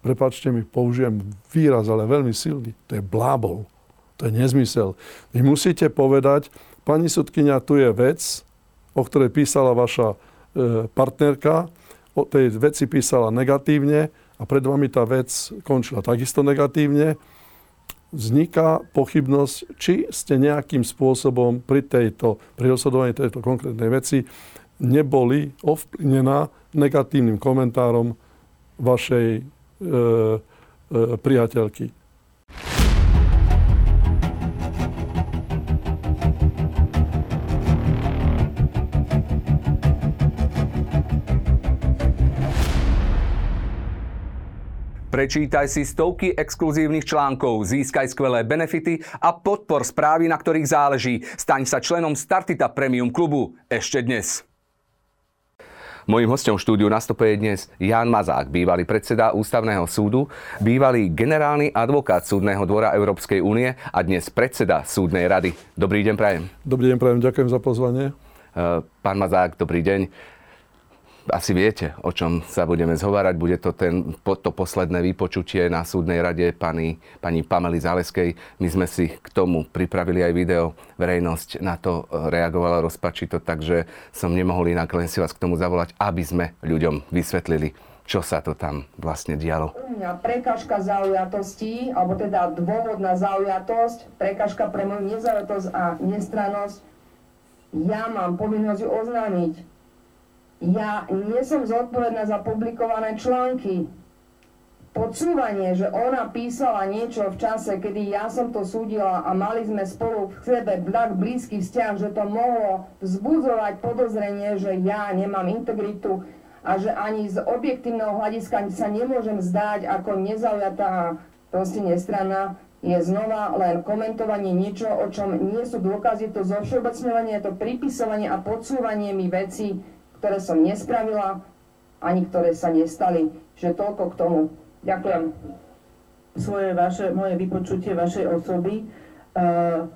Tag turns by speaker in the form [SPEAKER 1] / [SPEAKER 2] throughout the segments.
[SPEAKER 1] prepačte mi, použijem výraz, ale veľmi silný, to je blábol. To je nezmysel. Vy musíte povedať, pani sudkynia, tu je vec, o ktorej písala vaša e, partnerka, o tej veci písala negatívne a pred vami tá vec končila takisto negatívne. Vzniká pochybnosť, či ste nejakým spôsobom pri, tejto, pri rozhodovaní tejto konkrétnej veci neboli ovplyvnená negatívnym komentárom vašej priateľky.
[SPEAKER 2] Prečítaj si stovky exkluzívnych článkov, získaj skvelé benefity a podpor správy, na ktorých záleží. Staň sa členom Startita Premium klubu ešte dnes. Mojím hostom štúdiu na stope je dnes Jan Mazák, bývalý predseda Ústavného súdu, bývalý generálny advokát Súdneho dvora Európskej únie a dnes predseda Súdnej rady. Dobrý deň, prajem.
[SPEAKER 1] Dobrý deň, prajem, ďakujem za pozvanie.
[SPEAKER 2] Pán Mazák, dobrý deň asi viete, o čom sa budeme zhovárať. Bude to ten, to posledné vypočutie na súdnej rade pani, pani Pamely Záleskej. My sme si k tomu pripravili aj video. Verejnosť na to e, reagovala rozpačito, takže som nemohol inak len si vás k tomu zavolať, aby sme ľuďom vysvetlili, čo sa to tam vlastne dialo.
[SPEAKER 3] Mňa prekažka zaujatosti, alebo teda dôvod na zaujatosť, prekažka pre moju nezaujatosť a nestrannosť, ja mám povinnosť ju oznámiť ja nie som zodpovedná za publikované články. Podsúvanie, že ona písala niečo v čase, kedy ja som to súdila a mali sme spolu v sebe tak blízky vzťah, že to mohlo vzbudzovať podozrenie, že ja nemám integritu a že ani z objektívneho hľadiska sa nemôžem zdať ako nezaujatá proste nestranná, je znova len komentovanie niečo, o čom nie sú dôkazy, to zovšeobecňovanie, to pripisovanie a podsúvanie mi veci, ktoré som nespravila, ani ktoré sa nestali. Čiže toľko k tomu. Ďakujem.
[SPEAKER 4] Svoje vaše, moje vypočutie vašej osoby. Uh,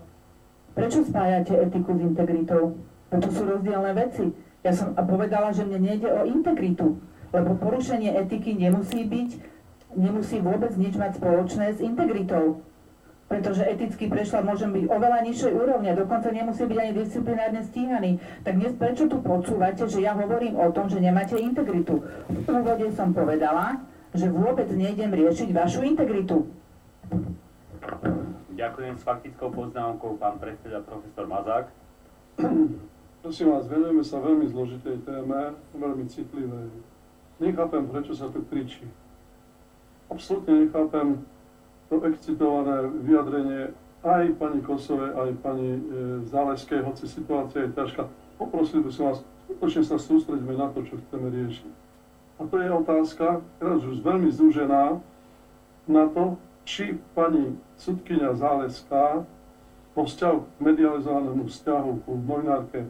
[SPEAKER 4] prečo spájate etiku s integritou? To sú rozdielne veci. Ja som povedala, že mne nejde o integritu, lebo porušenie etiky nemusí byť, nemusí vôbec nič mať spoločné s integritou pretože eticky prešla môžem byť oveľa nižšej úrovne, dokonca nemusí byť ani disciplinárne stíhaný. Tak dnes prečo tu počúvate, že ja hovorím o tom, že nemáte integritu? V úvode som povedala, že vôbec nejdem riešiť vašu integritu.
[SPEAKER 5] Ďakujem s faktickou poznámkou pán predseda profesor Mazák.
[SPEAKER 1] Prosím vás, venujeme sa veľmi zložitej téme, veľmi citlivej. Nechápem, prečo sa tu kričí. Absolutne nechápem, to excitované vyjadrenie aj pani Kosové, aj pani e, hoci situácia je ťažká. Poprosil by som vás, skutočne sa sústredíme na to, čo chceme riešiť. A to je otázka, teraz už veľmi zúžená, na to, či pani sudkynia Záleská po vzťahu k medializovanému vzťahu ku novinárke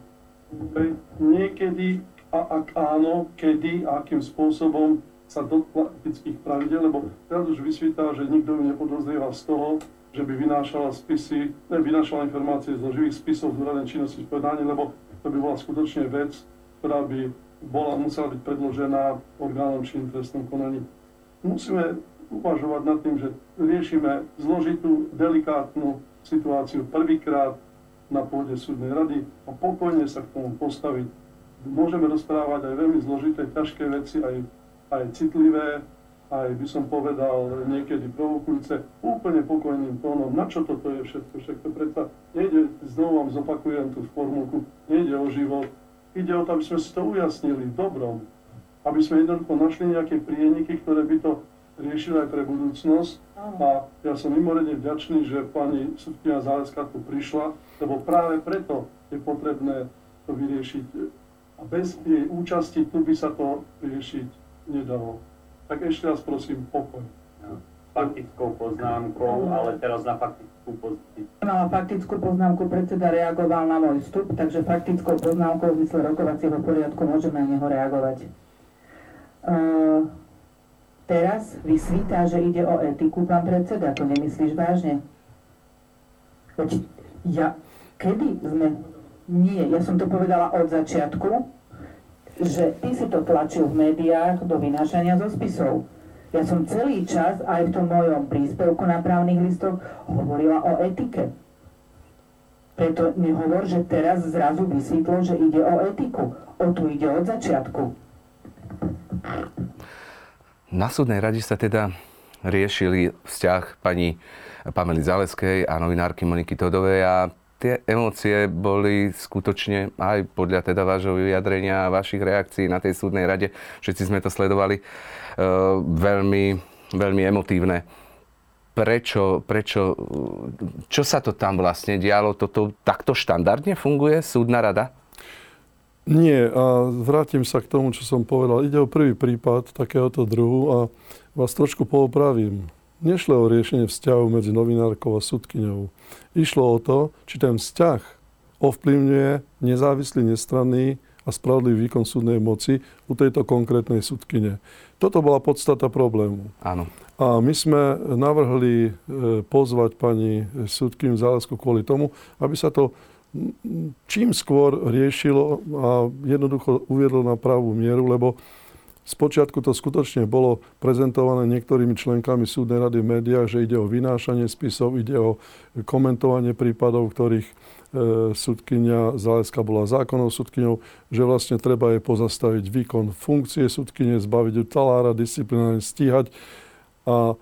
[SPEAKER 1] niekedy a ak áno, kedy a akým spôsobom sa dotkla etických pravidel, lebo teraz už vysvíta, že nikto ju nepodozrieva z toho, že by vynášala spisy, ne, vynášala informácie zo živých spisov z úradnej činnosti v pojednaní, lebo to by bola skutočne vec, ktorá by bola, musela byť predložená orgánom činným trestnom konaní. Musíme uvažovať nad tým, že riešime zložitú, delikátnu situáciu prvýkrát na pôde súdnej rady a pokojne sa k tomu postaviť. Môžeme rozprávať aj veľmi zložité, ťažké veci, aj aj citlivé, aj by som povedal niekedy provokujúce, úplne pokojným tónom. Na čo toto je všetko? Však to predsa nejde, znovu vám zopakujem tú formulku, nejde o život, ide o to, aby sme si to ujasnili v dobrom. Aby sme jednoducho našli nejaké prieniky, ktoré by to riešili aj pre budúcnosť. A ja som mimoriadne vďačný, že pani Sudkina Záleská tu prišla, lebo práve preto je potrebné to vyriešiť. A bez jej účasti tu by sa to riešiť nedalo. Tak ešte raz prosím, pokoj.
[SPEAKER 5] Faktickou poznámkou, ale teraz na faktickú poznámku.
[SPEAKER 4] Mala faktickú poznámku, predseda reagoval na môj vstup, takže faktickou poznámkou v zmysle rokovacieho poriadku môžeme na neho reagovať. Uh, teraz vysvítá, že ide o etiku, pán predseda, to nemyslíš vážne? Veď ja, kedy sme... Nie, ja som to povedala od začiatku, že ty si to tlačil v médiách do vynášania zo spisov. Ja som celý čas aj v tom mojom príspevku na právnych listoch hovorila o etike. Preto nehovor, že teraz zrazu vysvetlo, že ide o etiku. O tu ide od začiatku.
[SPEAKER 2] Na súdnej rade sa teda riešili vzťah pani Pamely Zaleskej a novinárky Moniky Todovej a tie emócie boli skutočne aj podľa teda vášho vyjadrenia a vašich reakcií na tej súdnej rade, všetci sme to sledovali, Eh, veľmi, veľmi emotívne. Prečo, prečo, čo sa to tam vlastne dialo? Toto takto štandardne funguje súdna rada?
[SPEAKER 1] Nie, a vrátim sa k tomu, čo som povedal. Ide o prvý prípad takéhoto druhu a vás trošku poopravím. Nešlo o riešenie vzťahu medzi novinárkou a súdkyňou. Išlo o to, či ten vzťah ovplyvňuje nezávislý, nestranný a spravodlivý výkon súdnej moci u tejto konkrétnej súdkyne. Toto bola podstata problému.
[SPEAKER 2] Áno.
[SPEAKER 1] A my sme navrhli e, pozvať pani súdkyňu Zálesku kvôli tomu, aby sa to čím skôr riešilo a jednoducho uviedlo na pravú mieru, lebo Spočiatku to skutočne bolo prezentované niektorými členkami súdnej rady v médiách, že ide o vynášanie spisov, ide o komentovanie prípadov, ktorých E, sudkynia Zaleska bola zákonnou sudkyňou, že vlastne treba jej pozastaviť výkon funkcie sudkyne, zbaviť ju talára, disciplinárne stíhať. A e,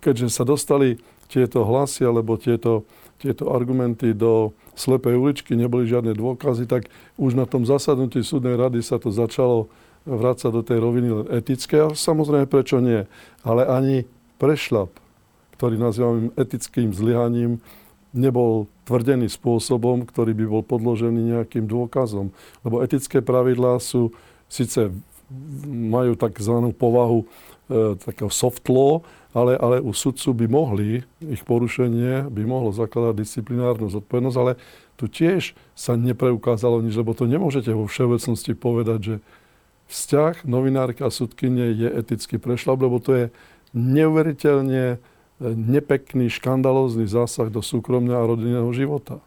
[SPEAKER 1] keďže sa dostali tieto hlasy alebo tieto, tieto argumenty do slepej uličky, neboli žiadne dôkazy, tak už na tom zasadnutí súdnej rady sa to začalo vrácať do tej roviny etické. A samozrejme, prečo nie? Ale ani prešlap, ktorý nazývam etickým zlyhaním, nebol tvrdený spôsobom, ktorý by bol podložený nejakým dôkazom. Lebo etické pravidlá sú síce majú takzvanú povahu e, takého soft law, ale, ale u sudcu by mohli, ich porušenie by mohlo zakladať disciplinárnu zodpovednosť, ale tu tiež sa nepreukázalo nič, lebo to nemôžete vo všeobecnosti povedať, že vzťah novinárka a sudkyne je eticky prešlap, lebo to je neuveriteľne nepekný, škandalózny zásah do súkromného a rodinného života.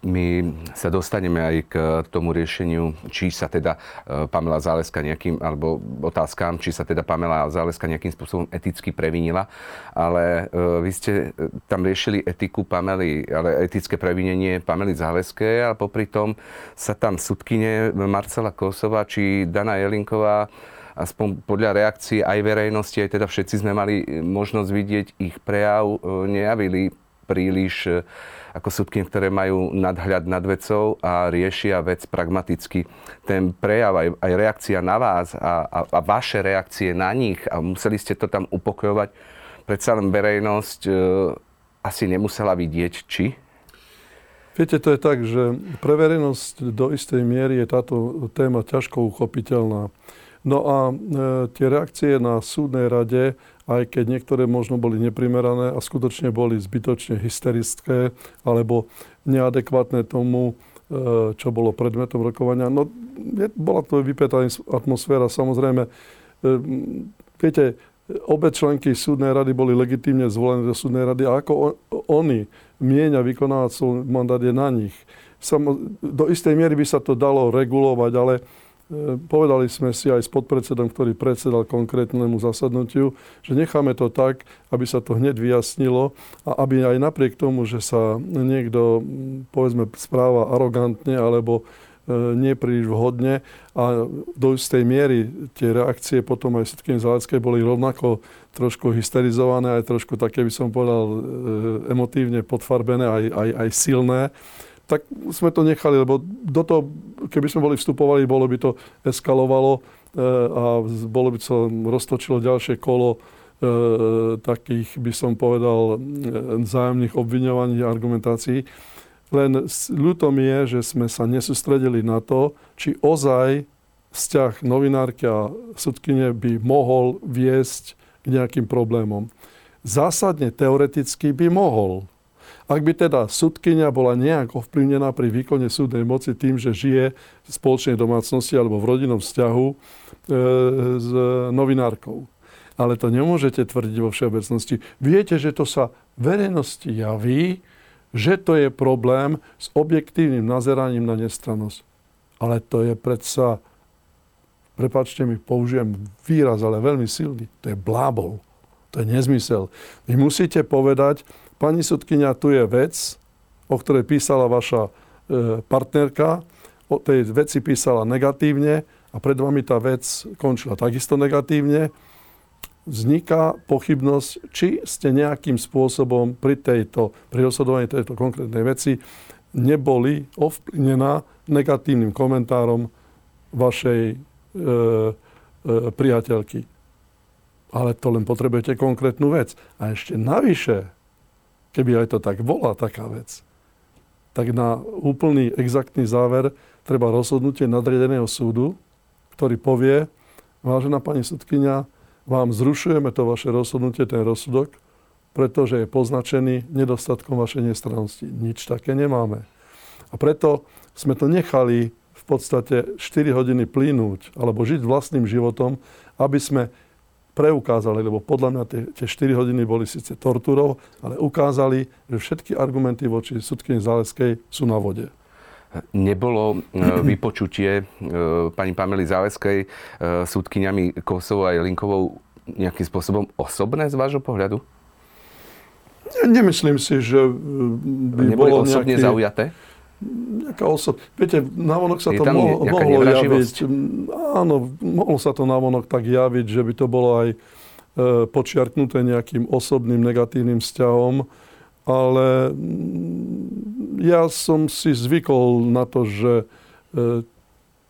[SPEAKER 2] My sa dostaneme aj k tomu riešeniu, či sa teda e, Pamela Záleska nejakým, alebo otázkam, či sa teda Pamela Záleska nejakým spôsobom eticky previnila. Ale e, vy ste e, tam riešili etiku Pamely, ale etické previnenie Pamely Záleske a popri tom sa tam sudkyne Marcela Kosova či Dana Jelinková aspoň podľa reakcií aj verejnosti, aj teda všetci sme mali možnosť vidieť ich prejav, nejavili príliš e, ako súdky, ktoré majú nadhľad nad vecou a riešia vec pragmaticky. Ten prejav, aj, aj reakcia na vás a, a, a vaše reakcie na nich, a museli ste to tam upokojovať, predsa len verejnosť e, asi nemusela vidieť, či?
[SPEAKER 1] Viete, to je tak, že pre verejnosť do istej miery je táto téma ťažko uchopiteľná. No a e, tie reakcie na súdnej rade, aj keď niektoré možno boli neprimerané a skutočne boli zbytočne hysterické alebo neadekvátne tomu, e, čo bolo predmetom rokovania. No, je, bola to vypätá atmosféra. Samozrejme, e, viete, obe členky súdnej rady boli legitímne zvolené do súdnej rady a ako on, oni mienia vykonávať mandát je na nich. Samo, do istej miery by sa to dalo regulovať, ale Povedali sme si aj s podpredsedom, ktorý predsedal konkrétnemu zasadnutiu, že necháme to tak, aby sa to hneď vyjasnilo a aby aj napriek tomu, že sa niekto, povedzme, správa arogantne alebo e, nie príliš vhodne a do istej miery tie reakcie potom aj všetkým Záleckej boli rovnako trošku hysterizované, aj trošku také, by som povedal, e, emotívne podfarbené, aj, aj, aj silné tak sme to nechali, lebo do toho, keby sme boli vstupovali, bolo by to eskalovalo e, a bolo by to roztočilo ďalšie kolo e, takých, by som povedal, e, vzájomných obviňovaní a argumentácií. Len ľutom je, že sme sa nesústredili na to, či ozaj vzťah novinárky a sudkyne by mohol viesť k nejakým problémom. Zásadne teoreticky by mohol. Ak by teda sudkynia bola nejak ovplyvnená pri výkone súdnej moci tým, že žije v spoločnej domácnosti alebo v rodinnom vzťahu e, s novinárkou. Ale to nemôžete tvrdiť vo všeobecnosti. Viete, že to sa verejnosti javí, že to je problém s objektívnym nazeraním na nestrannosť. Ale to je predsa prepačte mi, použijem výraz, ale veľmi silný, to je blábol. To je nezmysel. Vy musíte povedať, pani sudkynia, tu je vec, o ktorej písala vaša e, partnerka, o tej veci písala negatívne a pred vami tá vec končila takisto negatívne. Vzniká pochybnosť, či ste nejakým spôsobom pri, tejto, pri rozhodovaní tejto konkrétnej veci neboli ovplyvnená negatívnym komentárom vašej e, e, priateľky. Ale to len potrebujete konkrétnu vec. A ešte navyše, keby aj to tak bola taká vec, tak na úplný exaktný záver treba rozhodnutie nadriadeného súdu, ktorý povie, vážená pani sudkynia, vám zrušujeme to vaše rozhodnutie, ten rozsudok, pretože je poznačený nedostatkom vašej nestrannosti. Nič také nemáme. A preto sme to nechali v podstate 4 hodiny plynúť alebo žiť vlastným životom, aby sme preukázali, lebo podľa mňa tie, tie 4 hodiny boli síce tortúrou, ale ukázali, že všetky argumenty voči sudkyni Záleskej sú na vode.
[SPEAKER 2] Nebolo e, vypočutie e, pani Pamely Záleskej e, súdkyňami Kosovou a Jelinkovou nejakým spôsobom osobné z vášho pohľadu?
[SPEAKER 1] Nemyslím si, že by
[SPEAKER 2] Neboli
[SPEAKER 1] bolo
[SPEAKER 2] osobne
[SPEAKER 1] nejaký...
[SPEAKER 2] zaujaté?
[SPEAKER 1] Nejaká osob... Viete, navonok sa
[SPEAKER 2] Je
[SPEAKER 1] to mohlo, mohlo javiť. Áno, mohlo sa to navonok tak javiť, že by to bolo aj e, počiarknuté nejakým osobným negatívnym vzťahom, ale mm, ja som si zvykol na to, že e,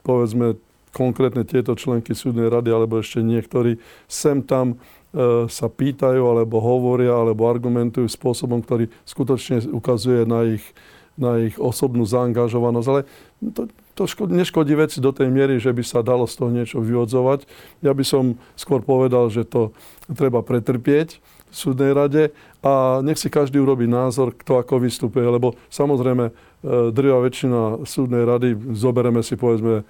[SPEAKER 1] povedzme konkrétne tieto členky súdnej rady alebo ešte niektorí sem tam e, sa pýtajú alebo hovoria alebo argumentujú spôsobom, ktorý skutočne ukazuje na ich na ich osobnú zaangažovanosť, ale to, to škod, neškodí veci do tej miery, že by sa dalo z toho niečo vyvodzovať. Ja by som skôr povedal, že to treba pretrpieť v súdnej rade a nech si každý urobí názor, kto ako vystupuje, lebo samozrejme e, drvá väčšina súdnej rady, zobereme si povedzme e,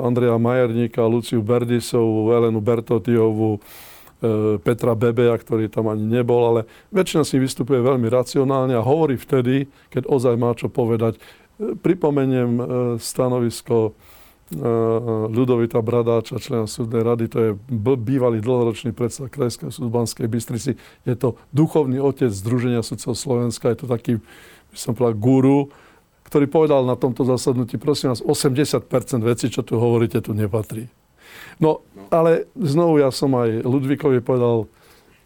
[SPEAKER 1] Andreja Majerníka, Luciu Berdisovú, Elenu Bertotiovú, Petra Bebeja, ktorý tam ani nebol, ale väčšina si vystupuje veľmi racionálne a hovorí vtedy, keď ozaj má čo povedať. E, pripomeniem e, stanovisko Ľudovita Bradáča, člena súdnej rady, to je bývalý dlhoročný predseda Krajského súdu Banskej Bystrici. Je to duchovný otec Združenia sudcov Slovenska, je to taký, by som povedal, guru, ktorý povedal na tomto zasadnutí, prosím vás, 80% vecí, čo tu hovoríte, tu nepatrí. No, ale znovu ja som aj Ludvíkovi povedal,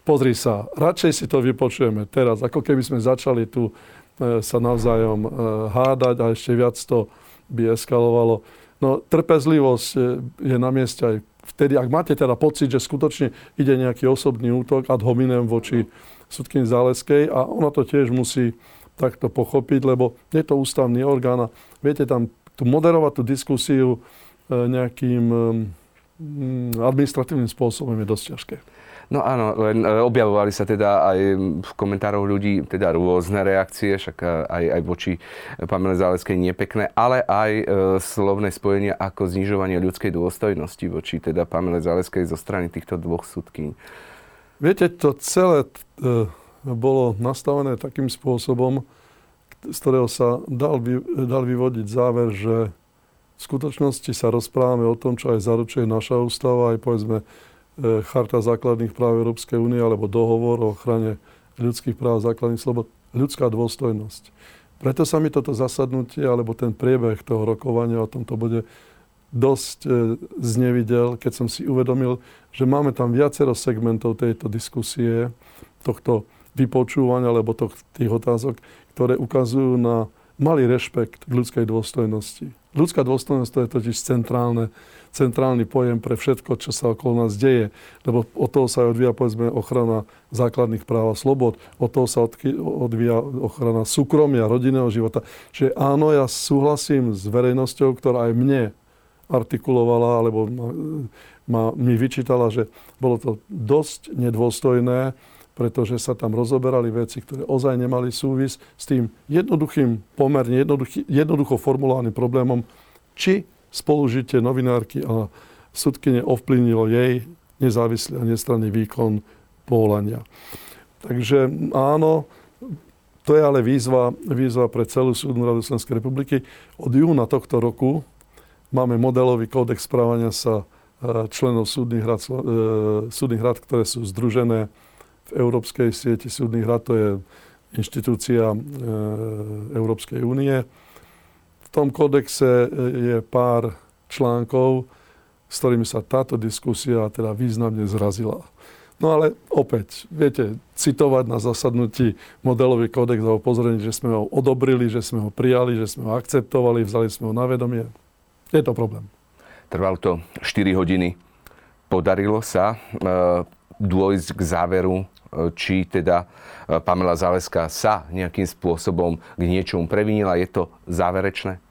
[SPEAKER 1] pozri sa, radšej si to vypočujeme teraz, ako keby sme začali tu e, sa navzájom e, hádať a ešte viac to by eskalovalo. No, trpezlivosť e, je na mieste aj vtedy, ak máte teda pocit, že skutočne ide nejaký osobný útok ad hominem voči sudkyni Záleskej a ona to tiež musí takto pochopiť, lebo je to ústavný orgán a viete tam tu moderovať tú diskusiu nejakým administratívnym spôsobom je dosť ťažké.
[SPEAKER 2] No áno, len e, objavovali sa teda aj v komentároch ľudí teda rôzne reakcie, však e, aj, aj voči Pamele Záleskej nepekné, ale aj e, slovné spojenia ako znižovanie ľudskej dôstojnosti voči teda Pamele Záleskej zo strany týchto dvoch sudkyň.
[SPEAKER 1] Viete, to celé e, bolo nastavené takým spôsobom, z ktorého sa dal, vy, dal vyvodiť záver, že v skutočnosti sa rozprávame o tom, čo aj zaručuje naša ústava, aj povedzme e, Charta základných práv Európskej únie alebo dohovor o ochrane ľudských práv základných slobod, ľudská dôstojnosť. Preto sa mi toto zasadnutie alebo ten priebeh toho rokovania o tomto bude dosť e, znevidel, keď som si uvedomil, že máme tam viacero segmentov tejto diskusie, tohto vypočúvania alebo tých otázok, ktoré ukazujú na malý rešpekt k ľudskej dôstojnosti. Ľudská dôstojnosť to je totiž centrálne, centrálny pojem pre všetko, čo sa okolo nás deje. Lebo od toho sa odvíja, povedzme, ochrana základných práv a slobod, od toho sa odvíja ochrana súkromia, rodinného života. Čiže áno, ja súhlasím s verejnosťou, ktorá aj mne artikulovala, alebo ma, ma, mi vyčítala, že bolo to dosť nedôstojné, pretože sa tam rozoberali veci, ktoré ozaj nemali súvis s tým jednoduchým, pomerne jednoducho formulovaným problémom, či spolužitie novinárky a sudkyne ovplyvnilo jej nezávislý a nestranný výkon povolania. Takže áno, to je ale výzva, výzva pre celú súdnu radu Slovenskej republiky. Od júna tohto roku máme modelový kódex správania sa členov súdnych rad, e, súdnych rad, ktoré sú združené v Európskej sieti súdnych rad, to je inštitúcia Európskej únie. V tom kodexe je pár článkov, s ktorými sa táto diskusia teda významne zrazila. No ale opäť, viete, citovať na zasadnutí modelový kódex a upozorniť, že sme ho odobrili, že sme ho prijali, že sme ho akceptovali, vzali sme ho na vedomie. Je to problém.
[SPEAKER 2] Trvalo to 4 hodiny. Podarilo sa e, dôjsť k záveru, e, či teda e, Pamela Záleská sa nejakým spôsobom k niečomu previnila. Je to záverečné?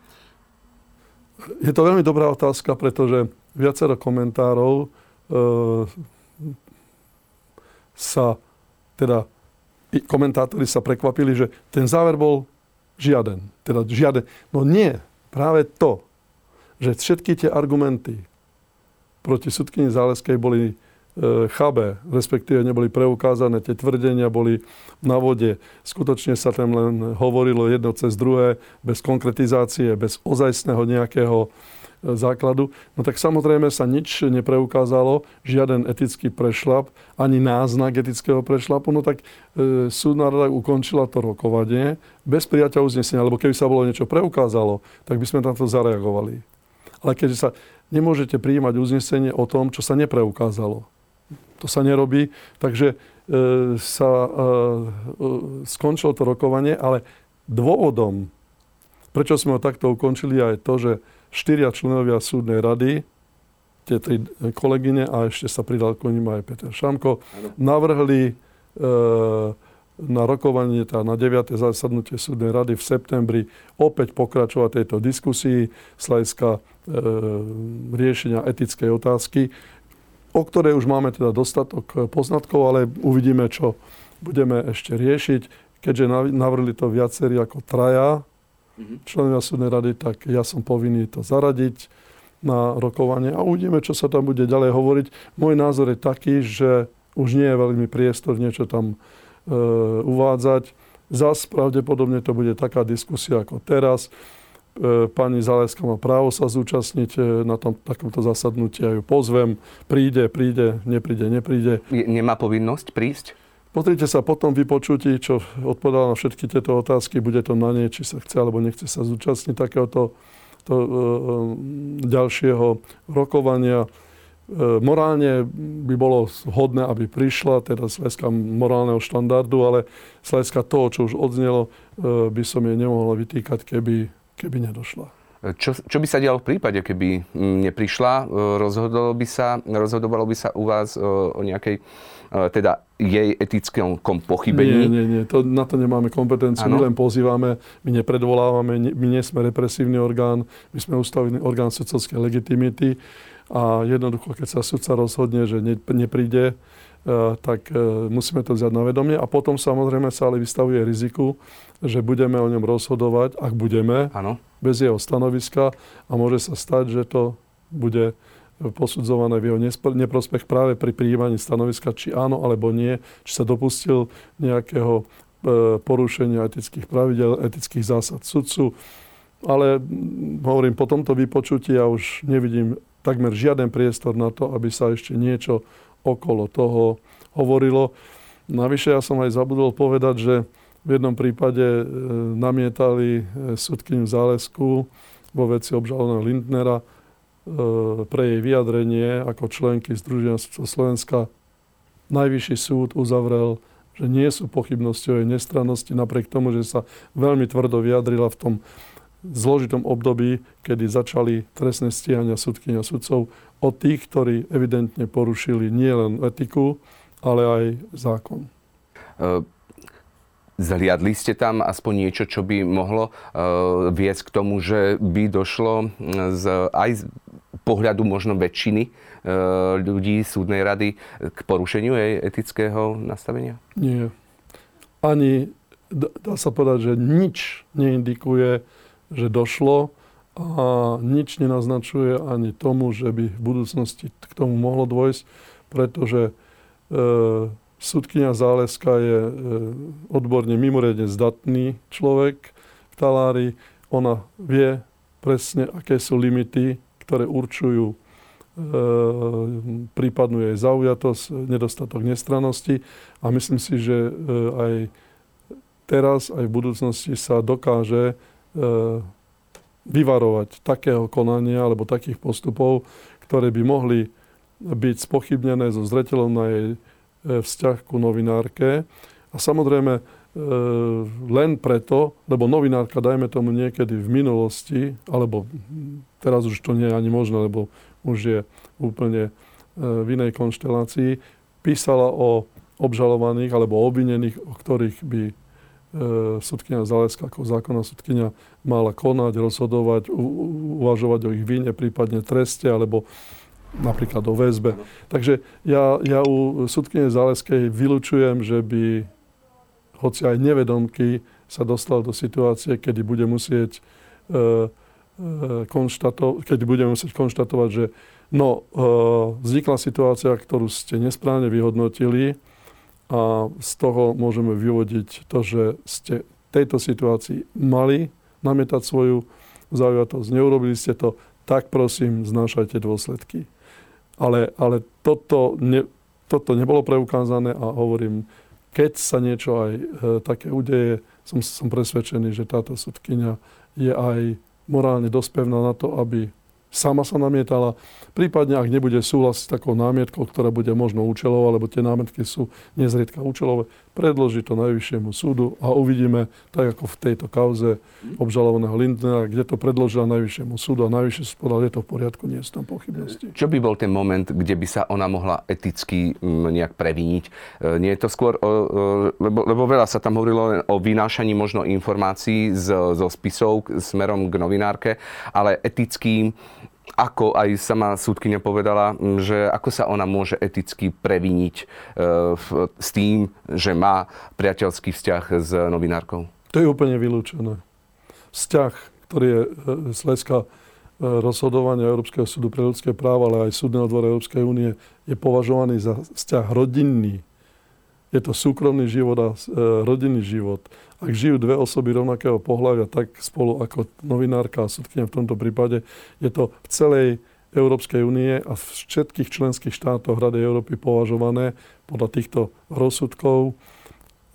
[SPEAKER 1] Je to veľmi dobrá otázka, pretože viacero komentárov e, sa teda komentátori sa prekvapili, že ten záver bol žiaden. Teda žiaden. No nie, práve to, že všetky tie argumenty proti sudkyni Záleskej boli chabé, respektíve neboli preukázané, tie tvrdenia boli na vode. Skutočne sa tam len hovorilo jedno cez druhé, bez konkretizácie, bez ozajstného nejakého základu, no tak samozrejme sa nič nepreukázalo, žiaden etický prešlap, ani náznak etického prešlapu, no tak e, súdna rada ukončila to rokovanie bez prijatia uznesenia, lebo keby sa bolo niečo preukázalo, tak by sme na to zareagovali. Ale keďže sa nemôžete prijímať uznesenie o tom, čo sa nepreukázalo. To sa nerobí, takže e, sa e, e, skončilo to rokovanie, ale dôvodom, prečo sme ho takto ukončili, je to, že štyria členovia súdnej rady, tie tri kolegyne a ešte sa pridal k ním aj Peter Šamko, navrhli e, na rokovanie, tá na 9. zasadnutie súdnej rady v septembri opäť pokračovať tejto diskusii z hľadiska e, riešenia etickej otázky, o ktorej už máme teda dostatok poznatkov, ale uvidíme, čo budeme ešte riešiť. Keďže navrhli to viacerí ako traja Mhm. členovia súdnej rady, tak ja som povinný to zaradiť na rokovanie a uvidíme, čo sa tam bude ďalej hovoriť. Môj názor je taký, že už nie je veľmi priestor niečo tam e, uvádzať. Zas pravdepodobne to bude taká diskusia ako teraz. E, pani Zaleska má právo sa zúčastniť e, na tom, takomto zasadnutí. Ja ju pozvem. Príde, príde, nepríde, nepríde.
[SPEAKER 2] Nemá povinnosť prísť?
[SPEAKER 1] Pozrite sa potom vypočutí, čo odpovedal na všetky tieto otázky, bude to na nej, či sa chce alebo nechce sa zúčastniť takéhoto to, e, e, ďalšieho rokovania. E, morálne by bolo vhodné, aby prišla, teda z hľadiska morálneho štandardu, ale z hľadiska toho, čo už odznelo, e, by som jej nemohol vytýkať, keby, keby nedošla.
[SPEAKER 2] Čo, čo by sa dialo v prípade, keby neprišla? E, rozhodovalo by sa, rozhodovalo by sa u vás e, o nejakej teda jej etickom pochybení.
[SPEAKER 1] Nie, nie, nie. To, na to nemáme kompetenciu. Ano? My len pozývame, my nepredvolávame, my nie sme represívny orgán, my sme ústavný orgán sudcovskej legitimity a jednoducho, keď sa sudca rozhodne, že ne, nepríde, tak e, musíme to vziať na vedomie a potom samozrejme sa ale vystavuje riziku, že budeme o ňom rozhodovať, ak budeme, ano. bez jeho stanoviska a môže sa stať, že to bude posudzované v jeho neprospech práve pri prijímaní stanoviska, či áno alebo nie, či sa dopustil nejakého e, porušenia etických pravidel, etických zásad sudcu. Ale hovorím, po tomto vypočutí ja už nevidím takmer žiaden priestor na to, aby sa ešte niečo okolo toho hovorilo. Navyše ja som aj zabudol povedať, že v jednom prípade e, namietali e, sudkyňu Zálesku vo veci obžalovaného Lindnera, E, pre jej vyjadrenie ako členky Združenia Slovenska Najvyšší súd uzavrel, že nie sú pochybnosti o jej nestrannosti, napriek tomu, že sa veľmi tvrdo vyjadrila v tom zložitom období, kedy začali trestné stíhania súdkynia sudcov od tých, ktorí evidentne porušili nielen etiku, ale aj zákon.
[SPEAKER 2] Uh Zhliadli ste tam aspoň niečo, čo by mohlo uh, viesť k tomu, že by došlo z, aj z pohľadu možno väčšiny uh, ľudí súdnej rady k porušeniu jej etického nastavenia?
[SPEAKER 1] Nie. Ani dá sa povedať, že nič neindikuje, že došlo a nič nenaznačuje ani tomu, že by v budúcnosti k tomu mohlo dôjsť, pretože uh, Sudkynia Záleska je e, odborne mimoriadne zdatný človek v talári. Ona vie presne, aké sú limity, ktoré určujú e, prípadnú jej zaujatosť, nedostatok nestrannosti a myslím si, že e, aj teraz, aj v budúcnosti sa dokáže e, vyvarovať takého konania alebo takých postupov, ktoré by mohli byť spochybnené so zreteľom na jej e, vzťah ku novinárke. A samozrejme, len preto, lebo novinárka, dajme tomu niekedy v minulosti, alebo teraz už to nie je ani možné, lebo už je úplne v inej konštelácii, písala o obžalovaných alebo obvinených, o ktorých by e, sudkynia Zaleska ako zákonná sudkynia mala konať, rozhodovať, u, uvažovať o ich vine, prípadne treste alebo napríklad o väzbe. Takže ja, ja u sudkyne Zaleskej vylučujem, že by hoci aj nevedomky sa dostal do situácie, kedy bude musieť e, e, konštato- keď budeme musieť konštatovať, že no, e, vznikla situácia, ktorú ste nesprávne vyhodnotili, a z toho môžeme vyvodiť to, že ste v tejto situácii mali namietať svoju zaujatosť. Neurobili ste to, tak prosím, znášajte dôsledky. Ale, ale toto, ne, toto nebolo preukázané a hovorím, keď sa niečo aj e, také udeje, som, som presvedčený, že táto sudkynia je aj morálne dospevná na to, aby sama sa namietala. Prípadne, ak nebude súhlas s takou námietkou, ktorá bude možno účelová, lebo tie námietky sú nezriedka účelové, predloží to Najvyššiemu súdu a uvidíme, tak ako v tejto kauze obžalovaného Lindnera, kde to predložila Najvyššiemu súdu a Najvyšší súd povedal, je to v poriadku, nie sú tam pochybnosti.
[SPEAKER 2] Čo by bol ten moment, kde by sa ona mohla eticky mm, nejak previniť? E, nie je to skôr, lebo, lebo veľa sa tam hovorilo o vynášaní možno informácií z, zo spisov smerom k novinárke, ale etickým ako aj sama súdkynia povedala, že ako sa ona môže eticky previniť e, s tým, že má priateľský vzťah s novinárkou?
[SPEAKER 1] To je úplne vylúčené. Vzťah, ktorý je e, z hľadiska e, rozhodovania Európskeho súdu pre ľudské práva, ale aj Súdneho dvora Európskej únie, je považovaný za vzťah rodinný. Je to súkromný život a rodinný život ak žijú dve osoby rovnakého pohľavia, tak spolu ako novinárka a sudkynia v tomto prípade, je to v celej Európskej únie a v všetkých členských štátoch Rady Európy považované podľa týchto rozsudkov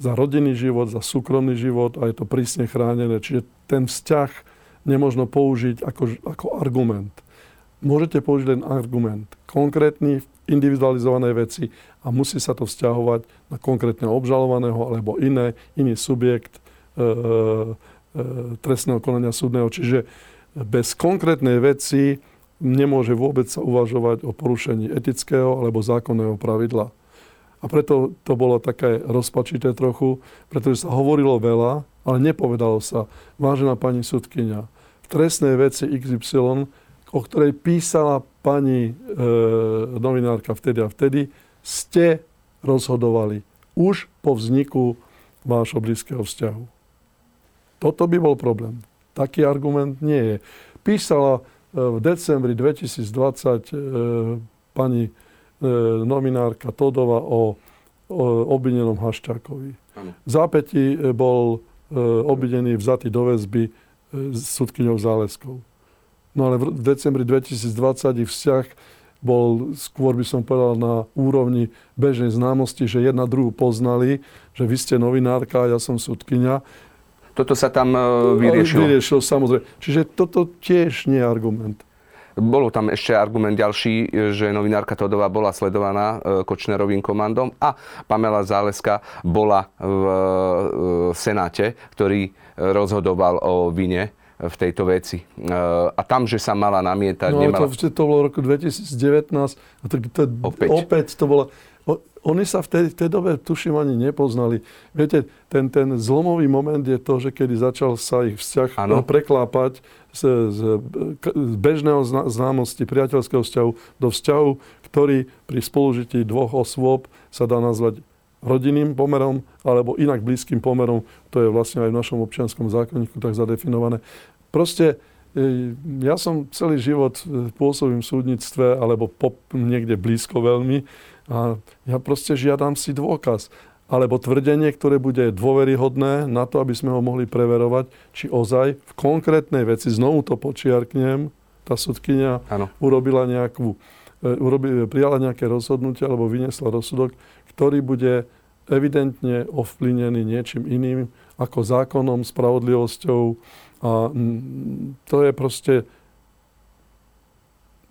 [SPEAKER 1] za rodinný život, za súkromný život a je to prísne chránené. Čiže ten vzťah nemôžno použiť ako, ako argument. Môžete použiť len argument. Konkrétny, individualizované veci a musí sa to vzťahovať na konkrétneho obžalovaného alebo iné, iný subjekt e, e, trestného konania súdneho. Čiže bez konkrétnej veci nemôže vôbec sa uvažovať o porušení etického alebo zákonného pravidla. A preto to bolo také rozpačité trochu, pretože sa hovorilo veľa, ale nepovedalo sa, vážená pani sudkynia, v trestnej veci XY, o ktorej písala pani e, novinárka vtedy a vtedy, ste rozhodovali už po vzniku vášho blízkeho vzťahu. Toto by bol problém. Taký argument nie je. Písala e, v decembri 2020 e, pani e, nominárka Todova o, o obvinenom Haščákovi. V zápäti bol obvinený vzatý do väzby s sudkyňou Záleskou. No ale v decembri 2020 ich vzťah bol skôr by som povedal na úrovni bežnej známosti, že jedna druhú poznali, že vy ste novinárka a ja som sudkynia.
[SPEAKER 2] Toto sa tam e, vyriešilo?
[SPEAKER 1] Vyriešilo, samozrejme. Čiže toto tiež nie je argument.
[SPEAKER 2] Bolo tam ešte argument ďalší, že novinárka Todová bola sledovaná e, Kočnerovým komandom a Pamela Záleska bola v e, Senáte, ktorý rozhodoval o vine v tejto veci. A tam, že sa mala namietať...
[SPEAKER 1] No nemala... to, to bolo v roku 2019. A to, to, opäť. opäť to bolo... Oni sa v tej, v tej dobe, tuším, ani nepoznali. Viete, ten, ten zlomový moment je to, že kedy začal sa ich vzťah ano. preklápať z, z, z bežného známosti, priateľského vzťahu do vzťahu, ktorý pri spolužití dvoch osôb sa dá nazvať rodinným pomerom alebo inak blízkym pomerom. To je vlastne aj v našom občianskom zákonníku tak zadefinované. Proste e, ja som celý život e, pôsobím v súdnictve alebo po, niekde blízko veľmi a ja proste žiadam si dôkaz alebo tvrdenie, ktoré bude dôveryhodné na to, aby sme ho mohli preverovať, či ozaj v konkrétnej veci, znovu to počiarknem, tá sudkynia ano. urobila nejakú urobi, prijala nejaké rozhodnutie alebo vyniesla rozsudok, ktorý bude evidentne ovplyvnený niečím iným ako zákonom, spravodlivosťou. A mm, to je proste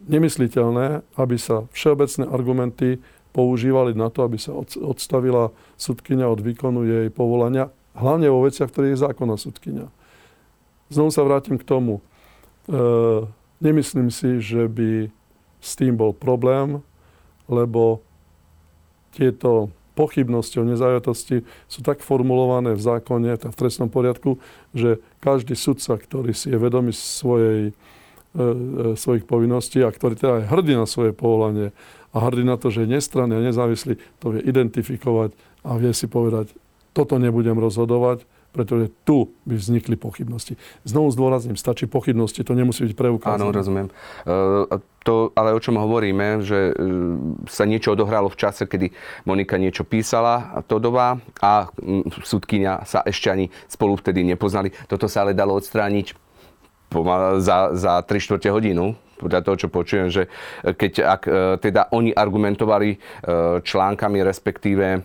[SPEAKER 1] nemysliteľné, aby sa všeobecné argumenty používali na to, aby sa odstavila sudkynia od výkonu jej povolania, hlavne vo veciach, ktorých je zákonná sudkynia. Znovu sa vrátim k tomu. E, nemyslím si, že by s tým bol problém, lebo tieto pochybnosti o nezajatosti sú tak formulované v zákone, v trestnom poriadku, že každý sudca, ktorý si je vedomý svojej E, e, svojich povinností a ktorý teda je hrdý na svoje povolanie a hrdý na to, že je nestranný a nezávislý, to vie identifikovať a vie si povedať, toto nebudem rozhodovať, pretože tu by vznikli pochybnosti. Znovu zdôrazním, stačí pochybnosti, to nemusí byť preukázané.
[SPEAKER 2] Áno, rozumiem. E, to, ale o čom hovoríme, že sa niečo odohralo v čase, kedy Monika niečo písala, Todová, a súdkynia sa ešte ani spolu vtedy nepoznali. Toto sa ale dalo odstrániť za, za 3 čtvrte hodinu, podľa toho, čo počujem, že keď ak, e, teda oni argumentovali e, článkami, respektíve e,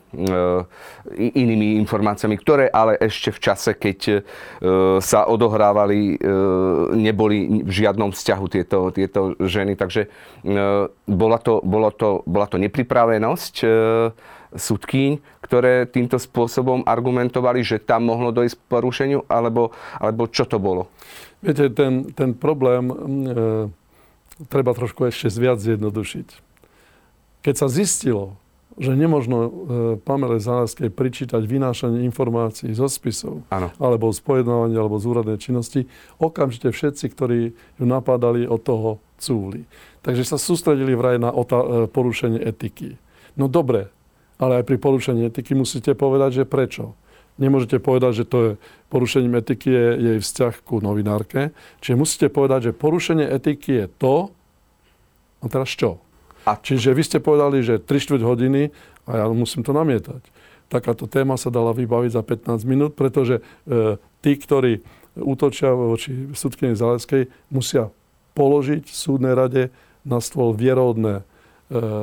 [SPEAKER 2] inými informáciami, ktoré ale ešte v čase, keď sa odohrávali, neboli v žiadnom vzťahu tieto, tieto ženy. Takže bola to, bola to, bola to nepripravenosť sudkyň, ktoré týmto spôsobom argumentovali, že tam mohlo dojsť k porušeniu, alebo, alebo čo to bolo?
[SPEAKER 1] Viete, ten, ten problém e, treba trošku ešte viac zjednodušiť. Keď sa zistilo, že nemožno e, Pamele Záleskej pričítať vynášanie informácií zo spisov, ano. alebo z pojednávania, alebo z úradnej činnosti, okamžite všetci, ktorí ju napádali, od toho cúli. Takže sa sústredili vraj na otá- e, porušenie etiky. No dobre, ale aj pri porušení etiky musíte povedať, že prečo. Nemôžete povedať, že to je porušením etiky je jej vzťah ku novinárke. Čiže musíte povedať, že porušenie etiky je to, a teraz čo? A... Čiže vy ste povedali, že 3 čtvrť hodiny a ja musím to namietať. Takáto téma sa dala vybaviť za 15 minút, pretože e, tí, ktorí útočia voči súdkyni Zaleskej, musia položiť súdnej rade na stôl vierodné e,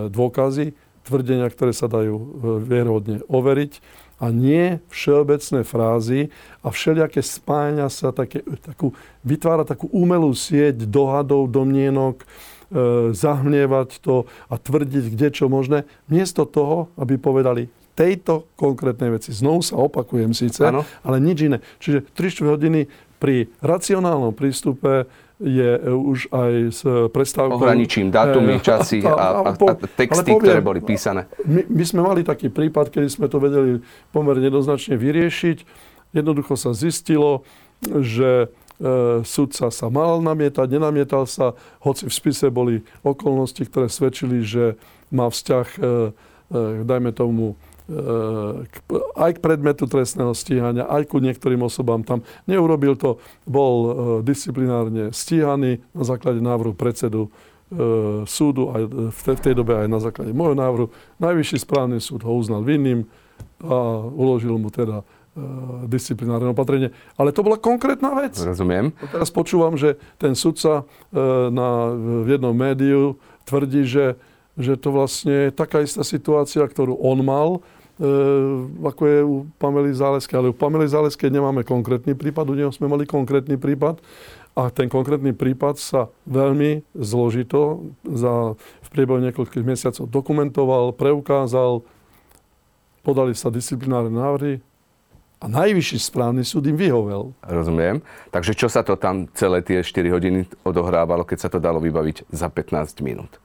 [SPEAKER 1] dôkazy, tvrdenia, ktoré sa dajú e, vierodne overiť a nie všeobecné frázy a všelijaké spájania sa, také, takú, vytvára takú umelú sieť dohadov, domnienok, e, zahmlievať to a tvrdiť, kde čo možné, miesto toho, aby povedali tejto konkrétnej veci. Znovu sa opakujem síce, ano. ale nič iné. Čiže 3 hodiny pri racionálnom prístupe je e, už aj s prestávkou...
[SPEAKER 2] Ohraničím dátumy, časy a, a, a, a texty, poviem, ktoré boli písané.
[SPEAKER 1] My, my sme mali taký prípad, kedy sme to vedeli pomerne jednoznačne vyriešiť. Jednoducho sa zistilo, že e, sudca sa mal namietať, nenamietal sa, hoci v spise boli okolnosti, ktoré svedčili, že má vzťah, e, e, dajme tomu, aj k predmetu trestného stíhania, aj ku niektorým osobám tam. Neurobil to, bol e, disciplinárne stíhaný na základe návrhu predsedu e, súdu, aj v tej dobe aj na základe môjho návrhu. Najvyšší správny súd ho uznal vinným a uložil mu teda e, disciplinárne opatrenie. Ale to bola konkrétna vec.
[SPEAKER 2] Rozumiem.
[SPEAKER 1] A teraz počúvam, že ten sudca na, v jednom médiu tvrdí, že že to vlastne je taká istá situácia, ktorú on mal, e, ako je u Pamely Záleskej. Ale u Pamely Záleskej nemáme konkrétny prípad, u neho sme mali konkrétny prípad. A ten konkrétny prípad sa veľmi zložito za, v priebehu niekoľkých mesiacov dokumentoval, preukázal, podali sa disciplinárne návrhy a najvyšší správny súd im vyhovel.
[SPEAKER 2] Rozumiem. Takže čo sa to tam celé tie 4 hodiny odohrávalo, keď sa to dalo vybaviť za 15 minút?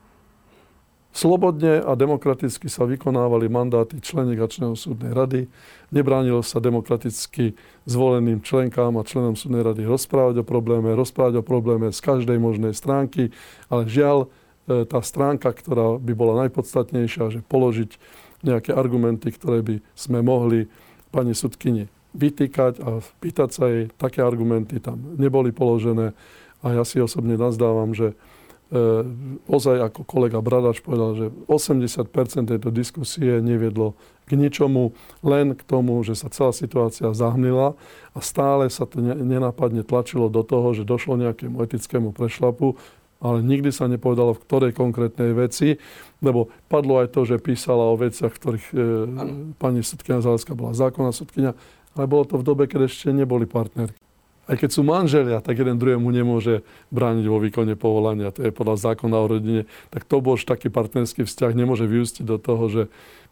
[SPEAKER 1] Slobodne a demokraticky sa vykonávali mandáty členov súdnej rady. Nebránilo sa demokraticky zvoleným členkám a členom súdnej rady rozprávať o probléme, rozprávať o probléme z každej možnej stránky, ale žiaľ, e, tá stránka, ktorá by bola najpodstatnejšia, že položiť nejaké argumenty, ktoré by sme mohli pani sudkyni vytýkať a pýtať sa jej, také argumenty tam neboli položené. A ja si osobne nazdávam, že ozaj ako kolega Bradač povedal, že 80% tejto diskusie neviedlo k ničomu, len k tomu, že sa celá situácia zahnila a stále sa to nenápadne tlačilo do toho, že došlo nejakému etickému prešlapu. ale nikdy sa nepovedalo v ktorej konkrétnej veci, lebo padlo aj to, že písala o veciach, ktorých e, pani sudkynia Zaleská bola zákonná sudkynia, ale bolo to v dobe, keď ešte neboli partneri. Aj keď sú manželia, tak jeden druhému nemôže brániť vo výkone povolania. To je podľa zákona o rodine. Tak to bol už taký partnerský vzťah. Nemôže vyústiť do toho, že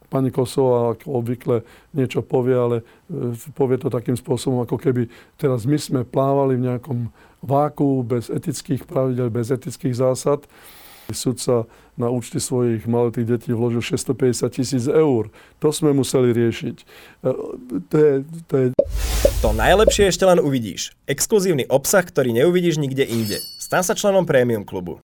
[SPEAKER 1] pani Kosová ako obvykle niečo povie, ale e, povie to takým spôsobom, ako keby teraz my sme plávali v nejakom váku bez etických pravidel, bez etických zásad. Sudca na účty svojich maloletých detí vložil 650 tisíc eur. To sme museli riešiť. E, to je, to je...
[SPEAKER 6] To najlepšie ešte len uvidíš. Exkluzívny obsah, ktorý neuvidíš nikde inde. Stan sa členom Premium klubu.